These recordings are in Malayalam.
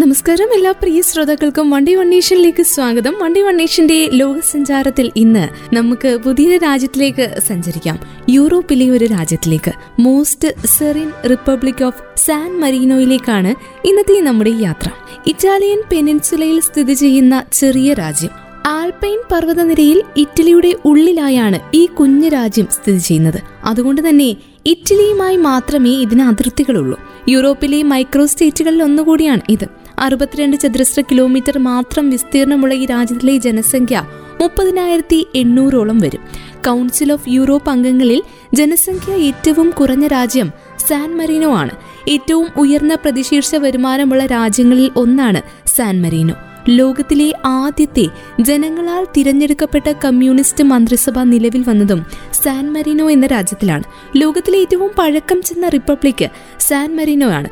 നമസ്കാരം എല്ലാ പ്രിയ ശ്രോതാക്കൾക്കും വണ്ടി വണ്ണേഷനിലേക്ക് സ്വാഗതം വണ്ടി വൺ ലോക ലോകസഞ്ചാരത്തിൽ ഇന്ന് നമുക്ക് പുതിയ രാജ്യത്തിലേക്ക് സഞ്ചരിക്കാം യൂറോപ്പിലെ ഒരു രാജ്യത്തിലേക്ക് most serene republic of San മരീനോയിലേക്കാണ് ഇന്നത്തെ നമ്മുടെ യാത്ര ഇറ്റാലിയൻ പെനിൻസുലയിൽ സ്ഥിതി ചെയ്യുന്ന ചെറിയ രാജ്യം ആൽപൈൻ പർവ്വതനിരയിൽ ഇറ്റലിയുടെ ഉള്ളിലായാണ് ഈ കുഞ്ഞു രാജ്യം സ്ഥിതി ചെയ്യുന്നത് അതുകൊണ്ട് തന്നെ ഇറ്റലിയുമായി മാത്രമേ ഇതിന് അതിർത്തികളുള്ളൂ യൂറോപ്പിലെ മൈക്രോ സ്റ്റേറ്റുകളിൽ ഒന്നുകൂടിയാണ് ഇത് അറുപത്തിരണ്ട് ചതുരശ്ര കിലോമീറ്റർ മാത്രം വിസ്തീർണമുള്ള ഈ രാജ്യത്തിലെ ജനസംഖ്യ മുപ്പതിനായിരത്തി എണ്ണൂറോളം വരും കൗൺസിൽ ഓഫ് യൂറോപ്പ് അംഗങ്ങളിൽ ജനസംഖ്യ ഏറ്റവും കുറഞ്ഞ രാജ്യം സാൻ മറീനോ ആണ് ഏറ്റവും ഉയർന്ന പ്രതിശീർഷ വരുമാനമുള്ള രാജ്യങ്ങളിൽ ഒന്നാണ് സാൻ മറീനോ ലോകത്തിലെ ആദ്യത്തെ ജനങ്ങളാൽ തിരഞ്ഞെടുക്കപ്പെട്ട കമ്മ്യൂണിസ്റ്റ് മന്ത്രിസഭ നിലവിൽ വന്നതും സാൻ മെറീനോ എന്ന രാജ്യത്തിലാണ് ലോകത്തിലെ ഏറ്റവും പഴക്കം ചെന്ന റിപ്പബ്ലിക് സാൻ മെറീനോ ആണ്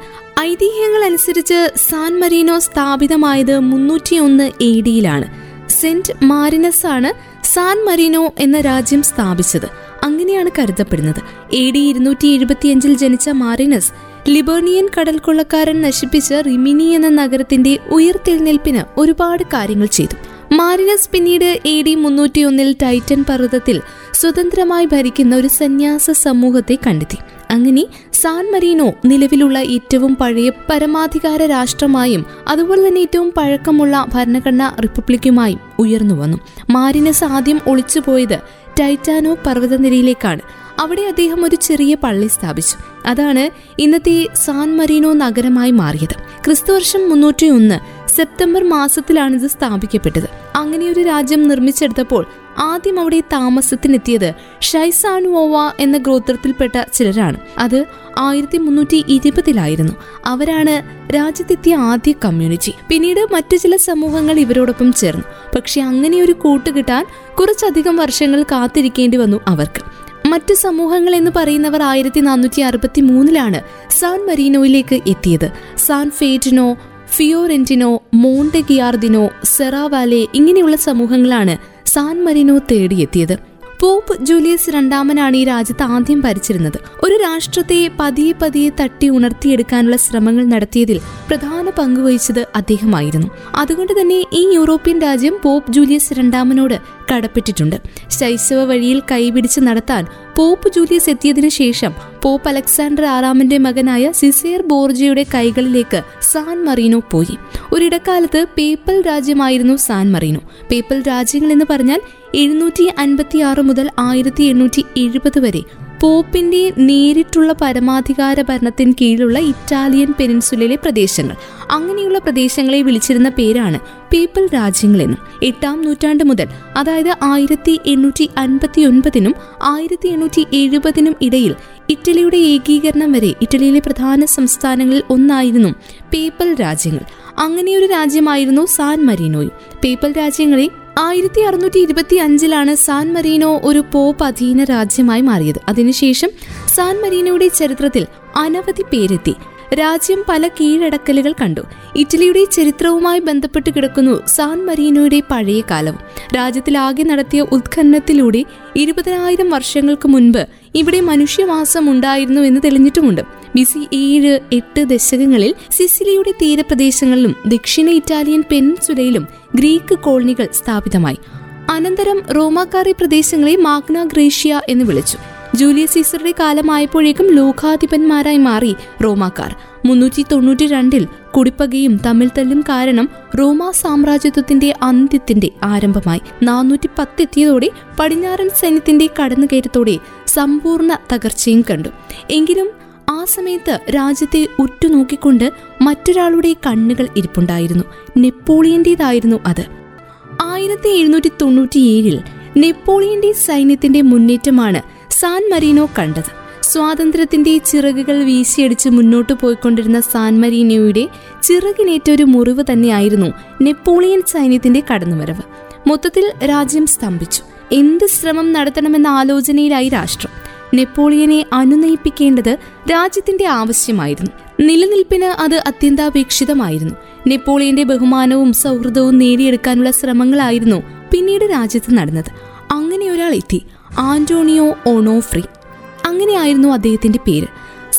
ഐതിഹ്യങ്ങൾ അനുസരിച്ച് സാൻ മെറീനോ സ്ഥാപിതമായത് മുന്നൂറ്റിയൊന്ന് എ ഡിയിലാണ് സെന്റ് മാരിനസ് ആണ് സാൻ മെറീനോ എന്ന രാജ്യം സ്ഥാപിച്ചത് അങ്ങനെയാണ് കരുതപ്പെടുന്നത് എ ഡി ഇരുന്നൂറ്റി എഴുപത്തിയഞ്ചിൽ ജനിച്ച മാരിനസ് ലിബേണിയൻ കടൽക്കൊള്ളക്കാരൻ നശിപ്പിച്ച റിമിനി എന്ന നഗരത്തിന്റെ ഉയർത്തെഴുന്നേൽപ്പിന് ഒരുപാട് കാര്യങ്ങൾ ചെയ്തു മാരിനസ് പിന്നീട് എ ഡി മുന്നൂറ്റിയൊന്നിൽ ടൈറ്റൻ പർവ്വതത്തിൽ സ്വതന്ത്രമായി ഭരിക്കുന്ന ഒരു സന്യാസ സമൂഹത്തെ കണ്ടെത്തി അങ്ങനെ സാൻ മരീനോ നിലവിലുള്ള ഏറ്റവും പഴയ പരമാധികാര രാഷ്ട്രമായും അതുപോലെ തന്നെ ഏറ്റവും പഴക്കമുള്ള ഭരണഘടനാ റിപ്പബ്ലിക്കുമായും ഉയർന്നു വന്നു മാരിനസ് ആദ്യം ഒളിച്ചുപോയത് ടൈറ്റാനോ പർവ്വതനിരയിലേക്കാണ് അവിടെ അദ്ദേഹം ഒരു ചെറിയ പള്ളി സ്ഥാപിച്ചു അതാണ് ഇന്നത്തെ സാൻ മറീനോ നഗരമായി മാറിയത് ക്രിസ്തുവർഷം മുന്നൂറ്റി ഒന്ന് സെപ്റ്റംബർ മാസത്തിലാണിത് സ്ഥാപിക്കപ്പെട്ടത് അങ്ങനെ ഒരു രാജ്യം നിർമ്മിച്ചെടുത്തപ്പോൾ ആദ്യം അവിടെ താമസത്തിനെത്തിയത് ഷൈസാനുവോവ എന്ന ഗോത്രത്തിൽപ്പെട്ട ചിലരാണ് അത് ആയിരത്തി മുന്നൂറ്റി ഇരുപതിലായിരുന്നു അവരാണ് രാജ്യത്തെത്തിയ ആദ്യ കമ്മ്യൂണിറ്റി പിന്നീട് മറ്റു ചില സമൂഹങ്ങൾ ഇവരോടൊപ്പം ചേർന്നു പക്ഷെ അങ്ങനെ ഒരു കൂട്ട് കിട്ടാൻ കുറച്ചധികം വർഷങ്ങൾ കാത്തിരിക്കേണ്ടി വന്നു അവർക്ക് മറ്റ് സമൂഹങ്ങൾ എന്ന് പറയുന്നവർ ആയിരത്തി നാനൂറ്റി അറുപത്തി മൂന്നിലാണ് സാൻ മരീനോയിലേക്ക് എത്തിയത് സാൻ ഫേറ്റിനോ ഫിയോറെന്റിനോ മോണ്ടെഗിയാർദിനോ സെറാവാലെ ഇങ്ങനെയുള്ള സമൂഹങ്ങളാണ് സാൻ മരീനോ തേടിയെത്തിയത് പോപ്പ് ജൂലിയസ് രണ്ടാമനാണ് ഈ രാജ്യത്ത് ആദ്യം ഭരിച്ചിരുന്നത് ഒരു രാഷ്ട്രത്തെ പതിയെ പതിയെ തട്ടി ഉണർത്തിയെടുക്കാനുള്ള ശ്രമങ്ങൾ നടത്തിയതിൽ പ്രധാന പങ്കുവഹിച്ചത് അദ്ദേഹമായിരുന്നു അതുകൊണ്ട് തന്നെ ഈ യൂറോപ്യൻ രാജ്യം പോപ്പ് ജൂലിയസ് രണ്ടാമനോട് കടപ്പെട്ടിട്ടുണ്ട് ശൈശവ വഴിയിൽ കൈപിടിച്ച് നടത്താൻ പോപ്പ് ജൂലിയസ് എത്തിയതിനു ശേഷം പോപ്പ് അലക്സാണ്ടർ ആറാമന്റെ മകനായ സിസേർ ബോർജയുടെ കൈകളിലേക്ക് സാൻ മറീനോ പോയി ഒരിടക്കാലത്ത് പേപ്പൽ രാജ്യമായിരുന്നു സാൻ മറീനോ പേപ്പൽ രാജ്യങ്ങൾ എന്ന് പറഞ്ഞാൽ എഴുന്നൂറ്റി ആറ് മുതൽ ആയിരത്തി എണ്ണൂറ്റി എഴുപത് വരെ പോപ്പിന്റെ നേരിട്ടുള്ള പരമാധികാര ഭരണത്തിന് കീഴിലുള്ള ഇറ്റാലിയൻ പെനിൻസുലയിലെ പ്രദേശങ്ങൾ അങ്ങനെയുള്ള പ്രദേശങ്ങളെ വിളിച്ചിരുന്ന പേരാണ് പീപ്പിൾ രാജ്യങ്ങളെന്നും എട്ടാം നൂറ്റാണ്ട് മുതൽ അതായത് ആയിരത്തി എണ്ണൂറ്റി അൻപത്തി ഒൻപതിനും ആയിരത്തി എണ്ണൂറ്റി എഴുപതിനും ഇടയിൽ ഇറ്റലിയുടെ ഏകീകരണം വരെ ഇറ്റലിയിലെ പ്രധാന സംസ്ഥാനങ്ങളിൽ ഒന്നായിരുന്നു പീപ്പിൾ രാജ്യങ്ങൾ അങ്ങനെയൊരു രാജ്യമായിരുന്നു സാൻ മരീനോയും പേപ്പൽ രാജ്യങ്ങളെ ആയിരത്തി അറുന്നൂറ്റി ഇരുപത്തി അഞ്ചിലാണ് സാൻ മരീനോ ഒരു പോപ്പ് അധീന രാജ്യമായി മാറിയത് അതിനുശേഷം സാൻ മരീനോയുടെ ചരിത്രത്തിൽ അനവധി പേരെത്തി രാജ്യം പല കീഴടക്കലുകൾ കണ്ടു ഇറ്റലിയുടെ ചരിത്രവുമായി ബന്ധപ്പെട്ട് കിടക്കുന്നു സാൻ മരീനോയുടെ പഴയ കാലം രാജ്യത്തിലാകെ നടത്തിയ ഉത്ഖനനത്തിലൂടെ ഇരുപതിനായിരം വർഷങ്ങൾക്ക് മുൻപ് ഇവിടെ മനുഷ്യവാസം ഉണ്ടായിരുന്നു എന്ന് തെളിഞ്ഞിട്ടുമുണ്ട് ബിസി ഏഴ് എട്ട് ദശകങ്ങളിൽ സിസിലിയുടെ തീരപ്രദേശങ്ങളിലും ദക്ഷിണ ഇറ്റാലിയൻ പെൻസുലയിലും ഗ്രീക്ക് കോളനികൾ സ്ഥാപിതമായി അനന്തരം റോമാക്കാറി പ്രദേശങ്ങളെ മാഗ്ന ഗ്രേഷ്യ എന്ന് വിളിച്ചു ജൂലിയസ് സീസറുടെ കാലമായപ്പോഴേക്കും ലോകാധിപന്മാരായി മാറി റോമാക്കാർ മുന്നൂറ്റി തൊണ്ണൂറ്റി രണ്ടിൽ കുടിപ്പകയും തമ്മിൽ തല്ലും കാരണം റോമാ സാമ്രാജ്യത്വത്തിന്റെ അന്ത്യത്തിന്റെ ആരംഭമായി നാനൂറ്റി പത്തെത്തിയതോടെ പടിഞ്ഞാറൻ സൈന്യത്തിന്റെ കടന്നുകയറ്റത്തോടെ സമ്പൂർണ്ണ തകർച്ചയും കണ്ടു എങ്കിലും ആ സമയത്ത് രാജ്യത്തെ ഉറ്റുനോക്കിക്കൊണ്ട് മറ്റൊരാളുടെ കണ്ണുകൾ ഇരിപ്പുണ്ടായിരുന്നു നെപ്പോളിയന്റേതായിരുന്നു അത് ആയിരത്തി എഴുന്നൂറ്റി ഏഴിൽ നെപ്പോളിയന്റെ സൈന്യത്തിന്റെ മുന്നേറ്റമാണ് സാൻ മരീനോ കണ്ടത് സ്വാതന്ത്ര്യത്തിന്റെ ചിറകുകൾ വീശിയടിച്ച് മുന്നോട്ട് പോയിക്കൊണ്ടിരുന്ന സാൻ മരീനോയുടെ ചിറകിനേറ്റ ഒരു മുറിവ് തന്നെയായിരുന്നു നെപ്പോളിയൻ സൈന്യത്തിന്റെ കടന്നുവരവ് മൊത്തത്തിൽ രാജ്യം സ്തംഭിച്ചു എന്ത് ശ്രമം നടത്തണമെന്ന ആലോചനയിലായി രാഷ്ട്രം നെപ്പോളിയനെ അനുനയിപ്പിക്കേണ്ടത് രാജ്യത്തിന്റെ ആവശ്യമായിരുന്നു നിലനിൽപ്പിന് അത് അത്യന്താപേക്ഷിതമായിരുന്നു നെപ്പോളിയന്റെ ബഹുമാനവും സൗഹൃദവും നേടിയെടുക്കാനുള്ള ശ്രമങ്ങളായിരുന്നു പിന്നീട് രാജ്യത്ത് നടന്നത് അങ്ങനെ ഒരാൾ എത്തി ആന്റോണിയോ ഓണോഫ്രി അങ്ങനെയായിരുന്നു അദ്ദേഹത്തിന്റെ പേര്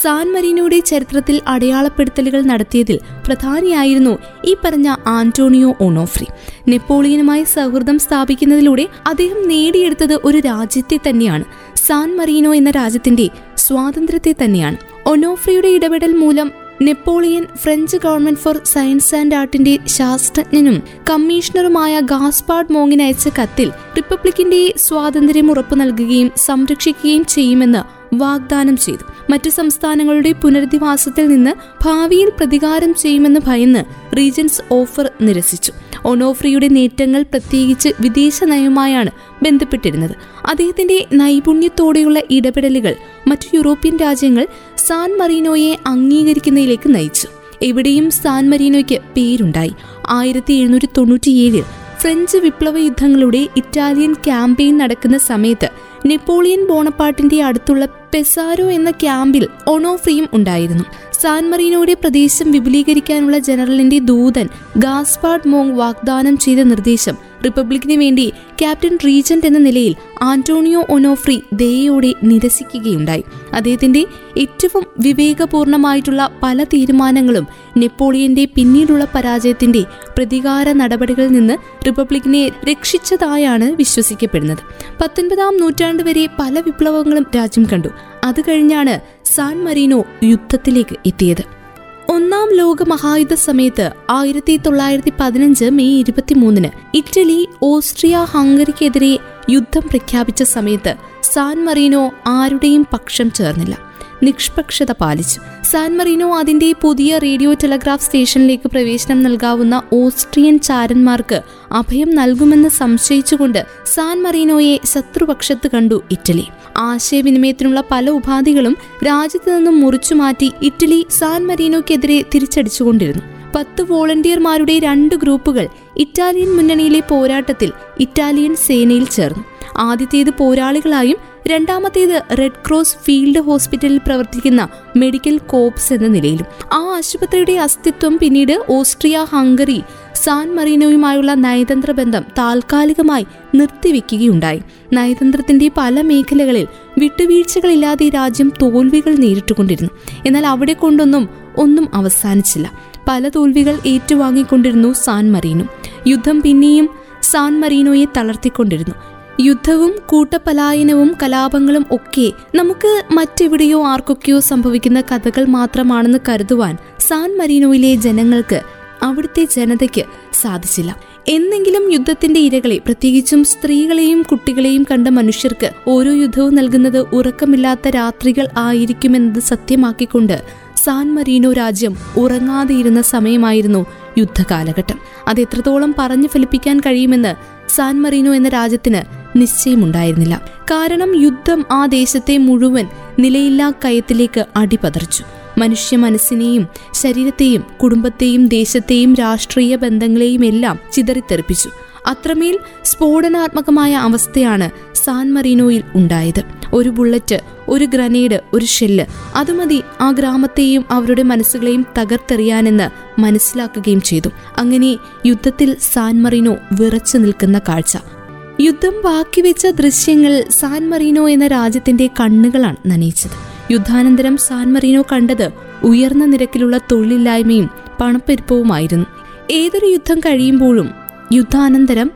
സാൻ മരീനോയുടെ ചരിത്രത്തിൽ അടയാളപ്പെടുത്തലുകൾ നടത്തിയതിൽ പ്രധാനിയായിരുന്നു ഈ പറഞ്ഞ ആന്റോണിയോ ഒണോഫ്രി നെപ്പോളിയനുമായി സൗഹൃദം സ്ഥാപിക്കുന്നതിലൂടെ അദ്ദേഹം നേടിയെടുത്തത് ഒരു രാജ്യത്തെ തന്നെയാണ് സാൻ മറീനോ എന്ന രാജ്യത്തിന്റെ സ്വാതന്ത്ര്യത്തെ തന്നെയാണ് ഒനോഫ്രിയുടെ ഇടപെടൽ മൂലം Napoleon French government for science and ആർട്ടിന്റെ ശാസ്ത്രജ്ഞനും കമ്മീഷണറുമായ ഗാസ്പാർഡ് മോങ്ങിന് അയച്ച കത്തിൽ റിപ്പബ്ലിക്കിന്റെ സ്വാതന്ത്ര്യം ഉറപ്പു നൽകുകയും സംരക്ഷിക്കുകയും ചെയ്യുമെന്ന് വാഗ്ദാനം ചെയ്തു മറ്റു സംസ്ഥാനങ്ങളുടെ പുനരധിവാസത്തിൽ നിന്ന് ഭാവിയിൽ പ്രതികാരം ചെയ്യുമെന്ന് ഭയന്ന് റീജൻസ് ഓഫർ നിരസിച്ചു ഒണോഫ്രിയുടെ നേട്ടങ്ങൾ പ്രത്യേകിച്ച് വിദേശ നയവുമായാണ് ബന്ധപ്പെട്ടിരുന്നത് അദ്ദേഹത്തിന്റെ നൈപുണ്യത്തോടെയുള്ള ഇടപെടലുകൾ മറ്റു യൂറോപ്യൻ രാജ്യങ്ങൾ സാൻ മറീനോയെ അംഗീകരിക്കുന്നതിലേക്ക് നയിച്ചു എവിടെയും സാൻ മറീനോയ്ക്ക് പേരുണ്ടായി ആയിരത്തി എഴുന്നൂറ്റി തൊണ്ണൂറ്റിയേഴിൽ ഫ്രഞ്ച് വിപ്ലവ യുദ്ധങ്ങളുടെ ഇറ്റാലിയൻ ക്യാമ്പയിൻ നടക്കുന്ന സമയത്ത് നെപ്പോളിയൻ ബോണപ്പാട്ടിന്റെ അടുത്തുള്ള പെസാരോ എന്ന ക്യാമ്പിൽ ഒണോഫ്രിയും ഉണ്ടായിരുന്നു സാൻ മറീനോയുടെ പ്രദേശം വിപുലീകരിക്കാനുള്ള ജനറലിന്റെ ദൂതൻ ഗാസ്പാർഡ് മോങ് വാഗ്ദാനം ചെയ്ത നിർദ്ദേശം റിപ്പബ്ലിക്കിന് വേണ്ടി ക്യാപ്റ്റൻ റീജന്റ് എന്ന നിലയിൽ ആന്റോണിയോ ഒനോഫ്രി ദയോടെ നിരസിക്കുകയുണ്ടായി അദ്ദേഹത്തിന്റെ ഏറ്റവും വിവേകപൂർണമായിട്ടുള്ള പല തീരുമാനങ്ങളും നെപ്പോളിയന്റെ പിന്നീടുള്ള പരാജയത്തിന്റെ പ്രതികാര നടപടികളിൽ നിന്ന് റിപ്പബ്ലിക്കിനെ രക്ഷിച്ചതായാണ് വിശ്വസിക്കപ്പെടുന്നത് പത്തൊൻപതാം നൂറ്റാണ്ട് വരെ പല വിപ്ലവങ്ങളും രാജ്യം കണ്ടു അത് കഴിഞ്ഞാണ് സാൻ മറീനോ യുദ്ധത്തിലേക്ക് എത്തിയത് ഒന്നാം ലോക മഹായുദ്ധ സമയത്ത് ആയിരത്തി തൊള്ളായിരത്തി പതിനഞ്ച് മെയ് ഇരുപത്തിമൂന്നിന് ഇറ്റലി ഓസ്ട്രിയ ഹംഗറിക്കെതിരെ യുദ്ധം പ്രഖ്യാപിച്ച സമയത്ത് സാൻ മറീനോ ആരുടെയും പക്ഷം ചേർന്നില്ല നിഷ്പക്ഷത പാലിച്ചു സാൻ മറീനോ അതിന്റെ പുതിയ റേഡിയോ ടെലഗ്രാഫ് സ്റ്റേഷനിലേക്ക് പ്രവേശനം നൽകാവുന്ന ഓസ്ട്രിയൻ ചാരന്മാർക്ക് അഭയം നൽകുമെന്ന് സംശയിച്ചുകൊണ്ട് സാൻ മറീനോയെ ശത്രുപക്ഷത്ത് കണ്ടു ഇറ്റലി ആശയവിനിമയത്തിനുള്ള പല ഉപാധികളും രാജ്യത്തു നിന്നും മുറിച്ചു മാറ്റി ഇറ്റലി സാൻ മറീനോക്കെതിരെ തിരിച്ചടിച്ചുകൊണ്ടിരുന്നു പത്ത് വോളണ്ടിയർമാരുടെ രണ്ട് ഗ്രൂപ്പുകൾ ഇറ്റാലിയൻ മുന്നണിയിലെ പോരാട്ടത്തിൽ ഇറ്റാലിയൻ സേനയിൽ ചേർന്നു ആദ്യത്തേത് പോരാളികളായും രണ്ടാമത്തേത് റെഡ് ക്രോസ് ഫീൽഡ് ഹോസ്പിറ്റലിൽ പ്രവർത്തിക്കുന്ന മെഡിക്കൽ കോപ്സ് എന്ന നിലയിലും ആ ആശുപത്രിയുടെ അസ്തിത്വം പിന്നീട് ഓസ്ട്രിയ ഹംഗറി സാൻ മറീനോയുമായുള്ള നയതന്ത്ര ബന്ധം താൽക്കാലികമായി നിർത്തിവെക്കുകയുണ്ടായി നയതന്ത്രത്തിന്റെ പല മേഖലകളിൽ വിട്ടുവീഴ്ചകളില്ലാതെ രാജ്യം തോൽവികൾ നേരിട്ടുകൊണ്ടിരുന്നു എന്നാൽ അവിടെ കൊണ്ടൊന്നും ഒന്നും അവസാനിച്ചില്ല പല തോൽവികൾ ഏറ്റുവാങ്ങിക്കൊണ്ടിരുന്നു സാൻ മറീനോ യുദ്ധം പിന്നെയും സാൻ മറീനോയെ തളർത്തിക്കൊണ്ടിരുന്നു യുദ്ധവും കൂട്ടപലായനവും കലാപങ്ങളും ഒക്കെ നമുക്ക് മറ്റെവിടെയോ ആർക്കൊക്കെയോ സംഭവിക്കുന്ന കഥകൾ മാത്രമാണെന്ന് കരുതുവാൻ സാൻ മറീനോയിലെ ജനങ്ങൾക്ക് അവിടുത്തെ ജനതയ്ക്ക് സാധിച്ചില്ല എന്നെങ്കിലും യുദ്ധത്തിന്റെ ഇരകളെ പ്രത്യേകിച്ചും സ്ത്രീകളെയും കുട്ടികളെയും കണ്ട മനുഷ്യർക്ക് ഓരോ യുദ്ധവും നൽകുന്നത് ഉറക്കമില്ലാത്ത രാത്രികൾ ആയിരിക്കുമെന്നത് സത്യമാക്കിക്കൊണ്ട് സാൻ മറീനോ രാജ്യം ഉറങ്ങാതെയിരുന്ന സമയമായിരുന്നു യുദ്ധകാലഘട്ടം അത് എത്രത്തോളം പറഞ്ഞു ഫലിപ്പിക്കാൻ കഴിയുമെന്ന് സാൻ മറീനോ എന്ന രാജ്യത്തിന് നിശ്ചയമുണ്ടായിരുന്നില്ല കാരണം യുദ്ധം ആ ദേശത്തെ മുഴുവൻ നിലയില്ലാ കയത്തിലേക്ക് അടിപതർച്ചു മനുഷ്യ മനസ്സിനെയും ശരീരത്തെയും കുടുംബത്തെയും ദേശത്തെയും രാഷ്ട്രീയ ബന്ധങ്ങളെയും എല്ലാം ചിതറിത്തെറിപ്പിച്ചു അത്രമേൽ സ്ഫോടനാത്മകമായ അവസ്ഥയാണ് സാൻ മറീനോയിൽ ഉണ്ടായത് ഒരു ബുള്ളറ്റ് ഒരു ഗ്രനേഡ് ഒരു ഷെല്ല് അതുമതി ആ ഗ്രാമത്തെയും അവരുടെ മനസ്സുകളെയും തകർത്തെറിയാനെന്ന് മനസ്സിലാക്കുകയും ചെയ്തു അങ്ങനെ യുദ്ധത്തിൽ സാൻ മറീനോ വിറച്ചു നിൽക്കുന്ന കാഴ്ച യുദ്ധം ബാക്കിവെച്ച ദൃശ്യങ്ങൾ സാൻ മറീനോ എന്ന രാജ്യത്തിന്റെ കണ്ണുകളാണ് നനയിച്ചത് യുദ്ധാനന്തരം സാൻ മറീനോ കണ്ടത് ഉയർന്ന നിരക്കിലുള്ള തൊഴിലില്ലായ്മയും പണപ്പെരുപ്പവുമായിരുന്നു ഏതൊരു യുദ്ധം കഴിയുമ്പോഴും യുദ്ധാനന്തരം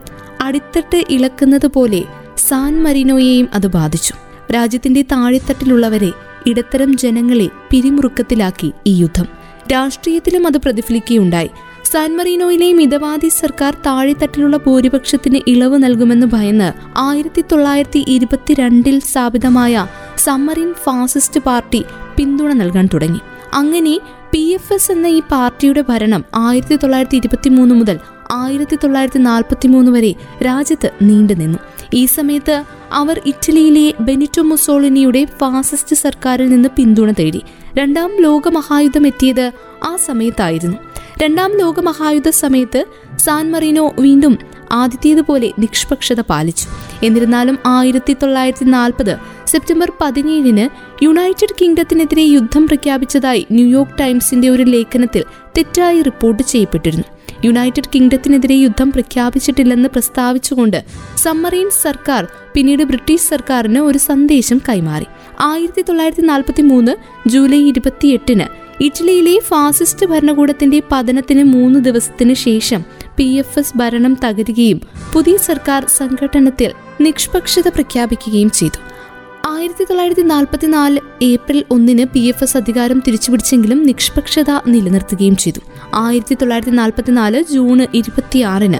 അടിത്തട്ട് ഇളക്കുന്നത് പോലെ സാൻ മരീനോയെയും അത് ബാധിച്ചു രാജ്യത്തിന്റെ താഴെത്തട്ടിലുള്ളവരെ ഇടത്തരം ജനങ്ങളെ പിരിമുറുക്കത്തിലാക്കി ഈ യുദ്ധം രാഷ്ട്രീയത്തിലും അത് പ്രതിഫലിക്കുകയുണ്ടായി സാൻ മറീനോയിലെ മിതവാദി സർക്കാർ താഴെത്തട്ടിലുള്ള ഭൂരിപക്ഷത്തിന് ഇളവ് നൽകുമെന്ന് ഭയന്ന് ആയിരത്തി തൊള്ളായിരത്തി ഇരുപത്തിരണ്ടിൽ സ്ഥാപിതമായ സമ്മറിൻ ഫാസിസ്റ്റ് പാർട്ടി പിന്തുണ നൽകാൻ തുടങ്ങി അങ്ങനെ പി എഫ് എസ് എന്ന ഈ പാർട്ടിയുടെ ഭരണം ആയിരത്തി തൊള്ളായിരത്തി ഇരുപത്തി മൂന്ന് മുതൽ ആയിരത്തി തൊള്ളായിരത്തി നാൽപ്പത്തി മൂന്ന് വരെ രാജ്യത്ത് നീണ്ടുനിന്നു ഈ സമയത്ത് അവർ ഇറ്റലിയിലെ ബെനിറ്റോ മുസോളിനിയുടെ ഫാസിസ്റ്റ് സർക്കാരിൽ നിന്ന് പിന്തുണ തേടി രണ്ടാം ലോക മഹായുദ്ധം എത്തിയത് ആ സമയത്തായിരുന്നു രണ്ടാം ലോക മഹായുദ്ധ സമയത്ത് സാൻ മറീനോ വീണ്ടും ആദ്യത്തേതുപോലെ നിഷ്പക്ഷത പാലിച്ചു എന്നിരുന്നാലും ആയിരത്തി തൊള്ളായിരത്തി നാൽപ്പത് സെപ്റ്റംബർ പതിനേഴിന് യുണൈറ്റഡ് കിങ്ഡത്തിനെതിരെ യുദ്ധം പ്രഖ്യാപിച്ചതായി ന്യൂയോർക്ക് ടൈംസിന്റെ ഒരു ലേഖനത്തിൽ തെറ്റായി റിപ്പോർട്ട് ചെയ്യപ്പെട്ടിരുന്നു യുണൈറ്റഡ് കിങ്ഡത്തിനെതിരെ യുദ്ധം പ്രഖ്യാപിച്ചിട്ടില്ലെന്ന് പ്രസ്താവിച്ചുകൊണ്ട് സമ്മറീൻ സർക്കാർ പിന്നീട് ബ്രിട്ടീഷ് സർക്കാരിന് ഒരു സന്ദേശം കൈമാറി ആയിരത്തി തൊള്ളായിരത്തി നാൽപ്പത്തി മൂന്ന് ജൂലൈ ഇരുപത്തിയെട്ടിന് ഇറ്റലിയിലെ ഫാസിസ്റ്റ് ഭരണകൂടത്തിന്റെ പതനത്തിന് മൂന്ന് ദിവസത്തിന് ശേഷം പി എഫ് എസ് ഭരണം തകരുകയും പുതിയ സർക്കാർ സംഘടനത്തിൽ നിഷ്പക്ഷത പ്രഖ്യാപിക്കുകയും ചെയ്തു ആയിരത്തി തൊള്ളായിരത്തി നാൽപ്പത്തി ഏപ്രിൽ ഒന്നിന് പി എഫ് എസ് അധികാരം തിരിച്ചുപിടിച്ചെങ്കിലും നിഷ്പക്ഷത നിലനിർത്തുകയും ചെയ്തു ആയിരത്തി തൊള്ളായിരത്തി നാൽപ്പത്തിനാല് ജൂൺ ഇരുപത്തിയാറിന്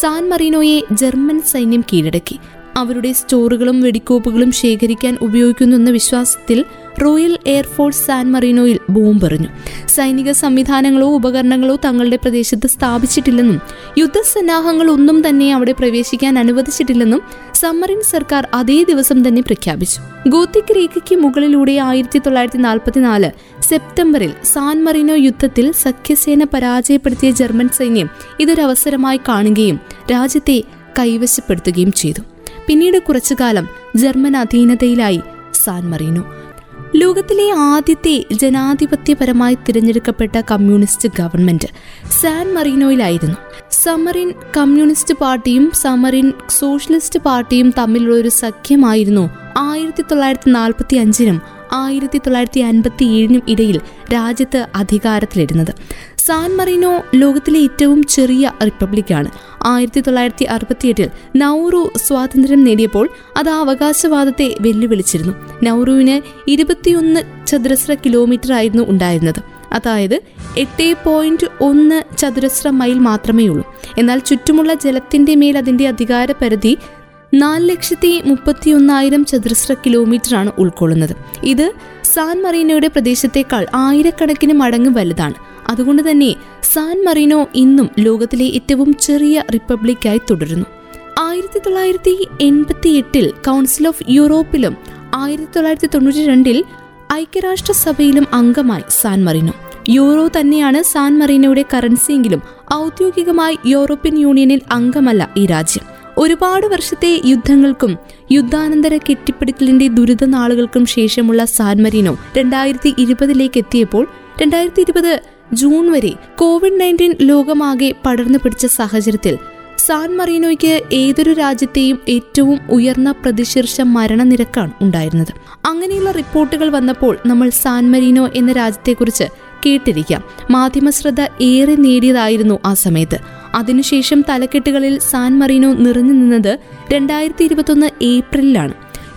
സാൻ മറീനോയെ ജർമ്മൻ സൈന്യം കീഴടക്കി അവരുടെ സ്റ്റോറുകളും വെടിക്കോപ്പുകളും ശേഖരിക്കാൻ ഉപയോഗിക്കുന്നുവെന്ന വിശ്വാസത്തിൽ റോയൽ എയർഫോഴ്സ് സാൻ മറീനോയിൽ ബോംബെറിഞ്ഞു സൈനിക സംവിധാനങ്ങളോ ഉപകരണങ്ങളോ തങ്ങളുടെ പ്രദേശത്ത് സ്ഥാപിച്ചിട്ടില്ലെന്നും യുദ്ധസന്നാഹങ്ങൾ ഒന്നും തന്നെ അവിടെ പ്രവേശിക്കാൻ അനുവദിച്ചിട്ടില്ലെന്നും സമ്മറിൻ സർക്കാർ അതേ ദിവസം തന്നെ പ്രഖ്യാപിച്ചു ഗോത്തിക് രേഖയ്ക്ക് മുകളിലൂടെ ആയിരത്തി തൊള്ളായിരത്തി നാൽപ്പത്തിനാല് സെപ്റ്റംബറിൽ സാൻ മറീനോ യുദ്ധത്തിൽ സഖ്യസേന പരാജയപ്പെടുത്തിയ ജർമ്മൻ സൈന്യം ഇതൊരവസരമായി കാണുകയും രാജ്യത്തെ കൈവശപ്പെടുത്തുകയും ചെയ്തു പിന്നീട് കുറച്ചുകാലം ജർമ്മൻ അധീനതയിലായി സാൻ മറീനു ലോകത്തിലെ ആദ്യത്തെ ജനാധിപത്യപരമായി തിരഞ്ഞെടുക്കപ്പെട്ട കമ്മ്യൂണിസ്റ്റ് ഗവൺമെന്റ് സാൻ മറീനോയിലായിരുന്നു സമറിൻ കമ്മ്യൂണിസ്റ്റ് പാർട്ടിയും സമറിൻ സോഷ്യലിസ്റ്റ് പാർട്ടിയും തമ്മിലുള്ള ഒരു സഖ്യമായിരുന്നു ആയിരത്തി തൊള്ളായിരത്തി നാൽപ്പത്തി അഞ്ചിനും ആയിരത്തി തൊള്ളായിരത്തി അൻപത്തി ഏഴിനും ഇടയിൽ രാജ്യത്ത് അധികാരത്തിലിരുന്നത് സാൻ മറീനോ ലോകത്തിലെ ഏറ്റവും ചെറിയ റിപ്പബ്ലിക്കാണ് ആയിരത്തി തൊള്ളായിരത്തി അറുപത്തിയെട്ടിൽ നൗറു സ്വാതന്ത്ര്യം നേടിയപ്പോൾ അത് ആ അവകാശവാദത്തെ വെല്ലുവിളിച്ചിരുന്നു നൗറുവിന് ഇരുപത്തിയൊന്ന് ചതുരശ്ര കിലോമീറ്റർ ആയിരുന്നു ഉണ്ടായിരുന്നത് അതായത് എട്ട് പോയിന്റ് ഒന്ന് ചതുരശ്ര മൈൽ മാത്രമേ ഉള്ളൂ എന്നാൽ ചുറ്റുമുള്ള ജലത്തിന്റെ മേൽ അതിന്റെ അധികാര പരിധി നാല് ലക്ഷത്തി ഒന്നായിരം ചതുരശ്ര ആണ് ഉൾക്കൊള്ളുന്നത് ഇത് സാൻ മറീനയുടെ പ്രദേശത്തേക്കാൾ ആയിരക്കണക്കിന് മടങ്ങ് വലുതാണ് അതുകൊണ്ട് തന്നെ സാൻ മറീനോ ഇന്നും ലോകത്തിലെ ഏറ്റവും ചെറിയ റിപ്പബ്ലിക്കായി തുടരുന്നു ആയിരത്തി തൊള്ളായിരത്തി എൺപത്തി എട്ടിൽ കൗൺസിൽ ഓഫ് യൂറോപ്പിലും ആയിരത്തി തൊള്ളായിരത്തി തൊണ്ണൂറ്റി രണ്ടിൽ ഐക്യരാഷ്ട്രസഭയിലും അംഗമായി സാൻ മറീനോ യൂറോ തന്നെയാണ് സാൻ മറീനോയുടെ കറൻസിയെങ്കിലും ഔദ്യോഗികമായി യൂറോപ്യൻ യൂണിയനിൽ അംഗമല്ല ഈ രാജ്യം ഒരുപാട് വർഷത്തെ യുദ്ധങ്ങൾക്കും യുദ്ധാനന്തര കെട്ടിപ്പടുക്കലിന്റെ ദുരിത നാളുകൾക്കും ശേഷമുള്ള സാൻ മറീനോ രണ്ടായിരത്തി ഇരുപതിലേക്ക് എത്തിയപ്പോൾ രണ്ടായിരത്തി ഇരുപത് ജൂൺ വരെ കോവിഡ് നയൻറ്റീൻ ലോകമാകെ പടർന്നു പിടിച്ച സാഹചര്യത്തിൽ സാൻ മറീനോയ്ക്ക് ഏതൊരു രാജ്യത്തെയും ഏറ്റവും ഉയർന്ന പ്രതിശീർഷ മരണനിരക്കാണ് ഉണ്ടായിരുന്നത് അങ്ങനെയുള്ള റിപ്പോർട്ടുകൾ വന്നപ്പോൾ നമ്മൾ സാൻ മറീനോ എന്ന രാജ്യത്തെക്കുറിച്ച് കേട്ടിരിക്കാം മാധ്യമശ്രദ്ധ ഏറെ നേടിയതായിരുന്നു ആ സമയത്ത് അതിനുശേഷം തലക്കെട്ടുകളിൽ സാൻ മറീനോ നിറഞ്ഞു നിന്നത് രണ്ടായിരത്തി ഇരുപത്തൊന്ന് ഏപ്രിലാണ്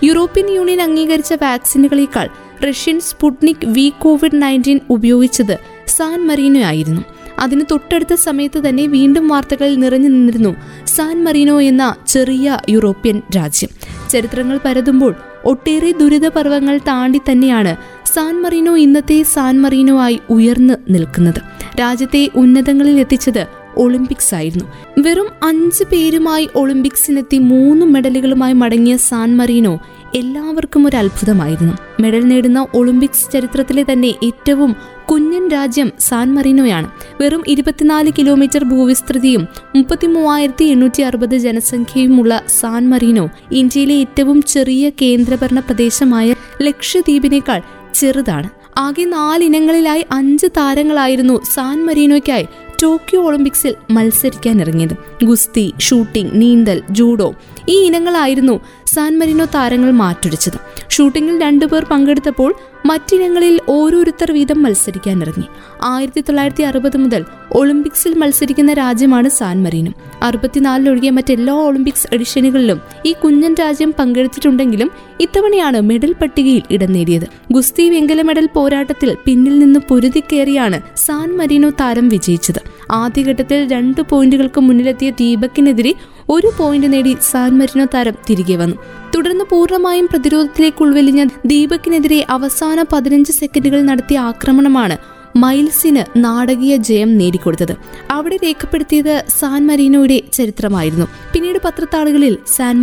യൂറോപ്യൻ യൂണിയൻ അംഗീകരിച്ച വാക്സിനുകളേക്കാൾ Russian Sputnik V covid nineteen ഉപയോഗിച്ചത് സാൻ മറീനോ ആയിരുന്നു അതിന് തൊട്ടടുത്ത സമയത്ത് തന്നെ വീണ്ടും വാർത്തകളിൽ നിറഞ്ഞു നിന്നിരുന്നു സാൻ മറീനോ എന്ന ചെറിയ യൂറോപ്യൻ രാജ്യം ചരിത്രങ്ങൾ പരതുമ്പോൾ ഒട്ടേറെ ദുരിതപർവങ്ങൾ താണ്ടി തന്നെയാണ് സാൻ മറീനോ ഇന്നത്തെ സാൻ മറീനോ ആയി ഉയർന്നു നിൽക്കുന്നത് രാജ്യത്തെ ഉന്നതങ്ങളിൽ എത്തിച്ചത് ഒളിമ്പിക്സ് ആയിരുന്നു വെറും അഞ്ച് പേരുമായി ഒളിമ്പിക്സിനെത്തി മൂന്ന് മെഡലുകളുമായി മടങ്ങിയ സാൻ മറീനോ എല്ലാവർക്കും ഒരു അത്ഭുതമായിരുന്നു മെഡൽ നേടുന്ന ഒളിമ്പിക്സ് ചരിത്രത്തിലെ തന്നെ ഏറ്റവും കുഞ്ഞൻ രാജ്യം സാൻ മറീനോയാണ് വെറും ഇരുപത്തിനാല് കിലോമീറ്റർ ഭൂവിസ്തൃതിയും മുപ്പത്തി മൂവായിരത്തി എണ്ണൂറ്റി അറുപത് ജനസംഖ്യയുമുള്ള സാൻ മറീനോ ഇന്ത്യയിലെ ഏറ്റവും ചെറിയ കേന്ദ്രഭരണ പ്രദേശമായ ലക്ഷദ്വീപിനേക്കാൾ ചെറുതാണ് ആകെ നാലിനങ്ങളിലായി അഞ്ച് താരങ്ങളായിരുന്നു സാൻ മറീനോയ്ക്കായി ടോക്കിയോ ഒളിമ്പിക്സിൽ മത്സരിക്കാനിറങ്ങിയത് ഗുസ്തി ഷൂട്ടിംഗ് നീന്തൽ ജൂഡോ ഈ ഇനങ്ങളായിരുന്നു സാൻ മരിനോ താരങ്ങൾ മാറ്റുരച്ചത് ഷൂട്ടിങ്ങിൽ രണ്ടുപേർ പങ്കെടുത്തപ്പോൾ മറ്റിനങ്ങളിൽ ഓരോരുത്തർ വീതം മത്സരിക്കാനിറങ്ങി ആയിരത്തി തൊള്ളായിരത്തി അറുപത് മുതൽ ഒളിമ്പിക്സിൽ മത്സരിക്കുന്ന രാജ്യമാണ് സാൻ മറീനും അറുപത്തിനാലിലൊഴികെ മറ്റെല്ലാ ഒളിമ്പിക്സ് എഡിഷനുകളിലും ഈ കുഞ്ഞൻ രാജ്യം പങ്കെടുത്തിട്ടുണ്ടെങ്കിലും ഇത്തവണയാണ് മെഡൽ പട്ടികയിൽ ഇടം നേടിയത് ഗുസ്തി വെങ്കല മെഡൽ പോരാട്ടത്തിൽ പിന്നിൽ നിന്ന് പൊരുതിക്കേറിയാണ് സാൻ മറീനോ താരം വിജയിച്ചത് ആദ്യഘട്ടത്തിൽ രണ്ട് പോയിന്റുകൾക്ക് മുന്നിലെത്തിയ ദീപക്കിനെതിരെ ഒരു പോയിന്റ് നേടി സാൻമരിനോ താരം തിരികെ വന്നു തുടർന്ന് പൂർണ്ണമായും പ്രതിരോധത്തിലേക്ക് ഉൾവെലിഞ്ഞ ദീപക്കിനെതിരെ അവസാന പതിനഞ്ച് സെക്കൻഡുകൾ നടത്തിയ ആക്രമണമാണ് മൈൽസിന് നാടകീയ ജയം നേടിക്കൊടുത്തത് അവിടെ രേഖപ്പെടുത്തിയത് സാൻ മരീനോയുടെ ചരിത്രമായിരുന്നു പിന്നീട് പത്രത്താളുകളിൽ സാൻ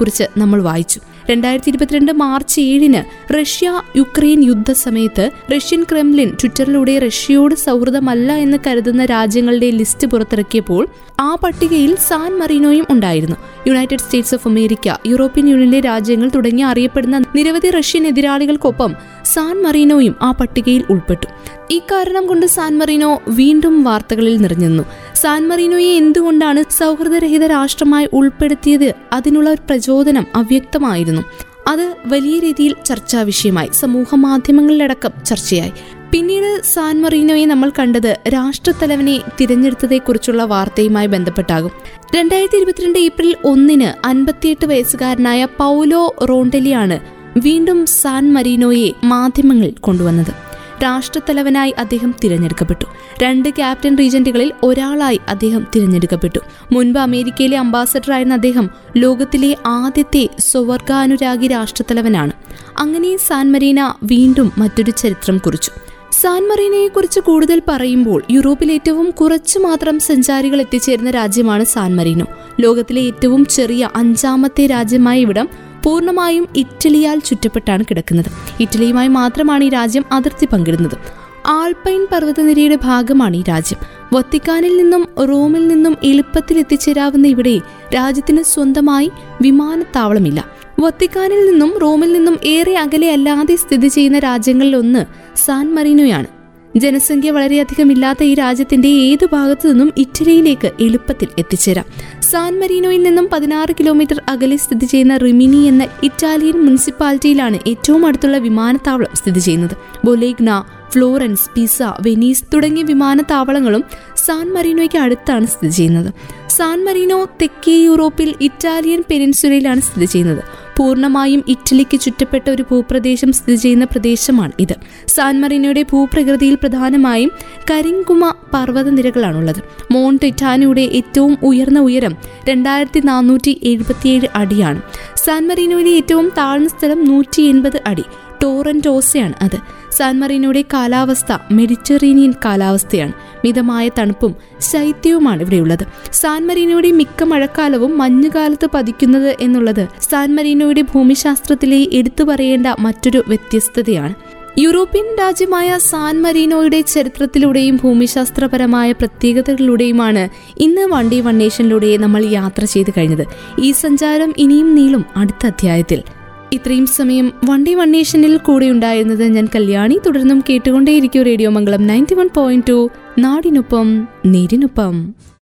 കുറിച്ച് നമ്മൾ വായിച്ചു രണ്ടായിരത്തി ഇരുപത്തിരണ്ട് മാർച്ച് ഏഴിന് റഷ്യ യുക്രൈൻ യുദ്ധ സമയത്ത് റഷ്യൻ ക്രെംലിൻ ട്വിറ്ററിലൂടെ റഷ്യയോട് സൗഹൃദമല്ല എന്ന് കരുതുന്ന രാജ്യങ്ങളുടെ ലിസ്റ്റ് പുറത്തിറക്കിയപ്പോൾ ആ പട്ടികയിൽ സാൻ മറീനോയും ഉണ്ടായിരുന്നു United States of America European യൂണിയനിലെ രാജ്യങ്ങൾ തുടങ്ങി അറിയപ്പെടുന്ന നിരവധി റഷ്യൻ എതിരാളികൾക്കൊപ്പം സാൻ മറീനോയും ആ പട്ടികയിൽ ഉൾപ്പെട്ടു ഇക്കാരണം കൊണ്ട് സാൻ മറീനോ വീണ്ടും വാർത്തകളിൽ നിറഞ്ഞു സാൻ മറീനോയെ എന്തുകൊണ്ടാണ് സൗഹൃദരഹിത രാഷ്ട്രമായി ഉൾപ്പെടുത്തിയത് അതിനുള്ള ഒരു പ്രചോദനം അവ്യക്തമായിരുന്നു വന്നു അത് വലിയ രീതിയിൽ ചർച്ചാ വിഷയമായി സമൂഹ മാധ്യമങ്ങളിലടക്കം ചർച്ചയായി പിന്നീട് സാൻ മറീനോയെ നമ്മൾ കണ്ടത് രാഷ്ട്രത്തലവനെ കുറിച്ചുള്ള വാർത്തയുമായി ബന്ധപ്പെട്ടാകും രണ്ടായിരത്തി ഇരുപത്തിരണ്ട് ഏപ്രിൽ ഒന്നിന് അൻപത്തിയെട്ട് വയസ്സുകാരനായ പൗലോ റോണ്ടലിയാണ് വീണ്ടും സാൻ മറീനോയെ മാധ്യമങ്ങൾ കൊണ്ടുവന്നത് രാഷ്ട്രത്തലവനായി അദ്ദേഹം തിരഞ്ഞെടുക്കപ്പെട്ടു രണ്ട് ക്യാപ്റ്റൻ റീജന്റുകളിൽ ഒരാളായി അദ്ദേഹം തിരഞ്ഞെടുക്കപ്പെട്ടു മുൻപ് അമേരിക്കയിലെ അംബാസഡറായിരുന്ന അദ്ദേഹം ലോകത്തിലെ ആദ്യത്തെ സ്വവർഗാനുരാഗി രാഷ്ട്രത്തലവനാണ് അങ്ങനെ സാൻ വീണ്ടും മറ്റൊരു ചരിത്രം കുറിച്ചു സാൻ മറീനയെക്കുറിച്ച് കൂടുതൽ പറയുമ്പോൾ യൂറോപ്പിൽ ഏറ്റവും കുറച്ചു മാത്രം സഞ്ചാരികൾ എത്തിച്ചേരുന്ന രാജ്യമാണ് സാൻ മറീനോ ലോകത്തിലെ ഏറ്റവും ചെറിയ അഞ്ചാമത്തെ രാജ്യമായ ഇവിടം പൂർണ്ണമായും ഇറ്റലിയാൽ ചുറ്റപ്പെട്ടാണ് കിടക്കുന്നത് ഇറ്റലിയുമായി മാത്രമാണ് ഈ രാജ്യം അതിർത്തി പങ്കിടുന്നത് ആൾപൈൻ പർവ്വതനിരയുടെ ഭാഗമാണ് ഈ രാജ്യം വത്തിക്കാനിൽ നിന്നും റോമിൽ നിന്നും എളുപ്പത്തിൽ എത്തിച്ചേരാവുന്ന ഇവിടെ രാജ്യത്തിന് സ്വന്തമായി വിമാനത്താവളമില്ല വത്തിക്കാനിൽ നിന്നും റോമിൽ നിന്നും ഏറെ അകലെ അല്ലാതെ സ്ഥിതി ചെയ്യുന്ന രാജ്യങ്ങളിലൊന്ന് സാൻ മറീനോയാണ് ജനസംഖ്യ വളരെയധികം ഇല്ലാത്ത ഈ രാജ്യത്തിന്റെ ഏതു ഭാഗത്തു നിന്നും ഇറ്റലിയിലേക്ക് എളുപ്പത്തിൽ എത്തിച്ചേരാം സാൻ മെറീനോയിൽ നിന്നും പതിനാറ് കിലോമീറ്റർ അകലെ സ്ഥിതി ചെയ്യുന്ന റിമിനി എന്ന ഇറ്റാലിയൻ മുനിസിപ്പാലിറ്റിയിലാണ് ഏറ്റവും അടുത്തുള്ള വിമാനത്താവളം സ്ഥിതി ചെയ്യുന്നത് ബൊലേഗ്ന ഫ്ലോറൻസ് പിസ വെനീസ് തുടങ്ങിയ വിമാനത്താവളങ്ങളും സാൻ മറീനോയ്ക്ക് അടുത്താണ് സ്ഥിതി ചെയ്യുന്നത് സാൻ മറീനോ തെക്കേ യൂറോപ്പിൽ ഇറ്റാലിയൻ പെനിൻസുലയിലാണ് സ്ഥിതി ചെയ്യുന്നത് പൂർണ്ണമായും ഇറ്റലിക്ക് ചുറ്റപ്പെട്ട ഒരു ഭൂപ്രദേശം സ്ഥിതി ചെയ്യുന്ന പ്രദേശമാണ് ഇത് സാൻ മറീനോയുടെ ഭൂപ്രകൃതിയിൽ പ്രധാനമായും കരിങ്കുമ പർവ്വതനിരകളാണുള്ളത് മോണ്ട് ഇറ്റാനയുടെ ഏറ്റവും ഉയർന്ന ഉയരം രണ്ടായിരത്തി നാനൂറ്റി എഴുപത്തിയേഴ് അടിയാണ് സാൻമറീനോയിലെ ഏറ്റവും താഴ്ന്ന സ്ഥലം നൂറ്റി എൺപത് അടി ടോറൻറ്റോസയാണ് അത് സാൻമറീനോയുടെ കാലാവസ്ഥ മെഡിറ്ററേനിയൻ കാലാവസ്ഥയാണ് മിതമായ തണുപ്പും ശൈത്യവുമാണ് ഇവിടെയുള്ളത് സാൻമറീനോയുടെ മിക്ക മഴക്കാലവും മഞ്ഞുകാലത്ത് പതിക്കുന്നത് എന്നുള്ളത് സാൻമറീനോയുടെ ഭൂമിശാസ്ത്രത്തിലെ എടുത്തു പറയേണ്ട മറ്റൊരു വ്യത്യസ്തതയാണ് യൂറോപ്യൻ രാജ്യമായ സാൻ മരീനോയുടെ ചരിത്രത്തിലൂടെയും ഭൂമിശാസ്ത്രപരമായ പ്രത്യേകതകളിലൂടെയുമാണ് ഇന്ന് വണ്ടി വണ്ണേഷനിലൂടെ നമ്മൾ യാത്ര ചെയ്ത് കഴിഞ്ഞത് ഈ സഞ്ചാരം ഇനിയും നീളും അടുത്ത അധ്യായത്തിൽ ഇത്രയും സമയം വണ്ടി വണ്ണേഷനിൽ കൂടെ ഉണ്ടായിരുന്നത് ഞാൻ കല്യാണി തുടർന്നും കേട്ടുകൊണ്ടേയിരിക്കും radio Mangalam ninety one point two നാടിനൊപ്പം നേരിനൊപ്പം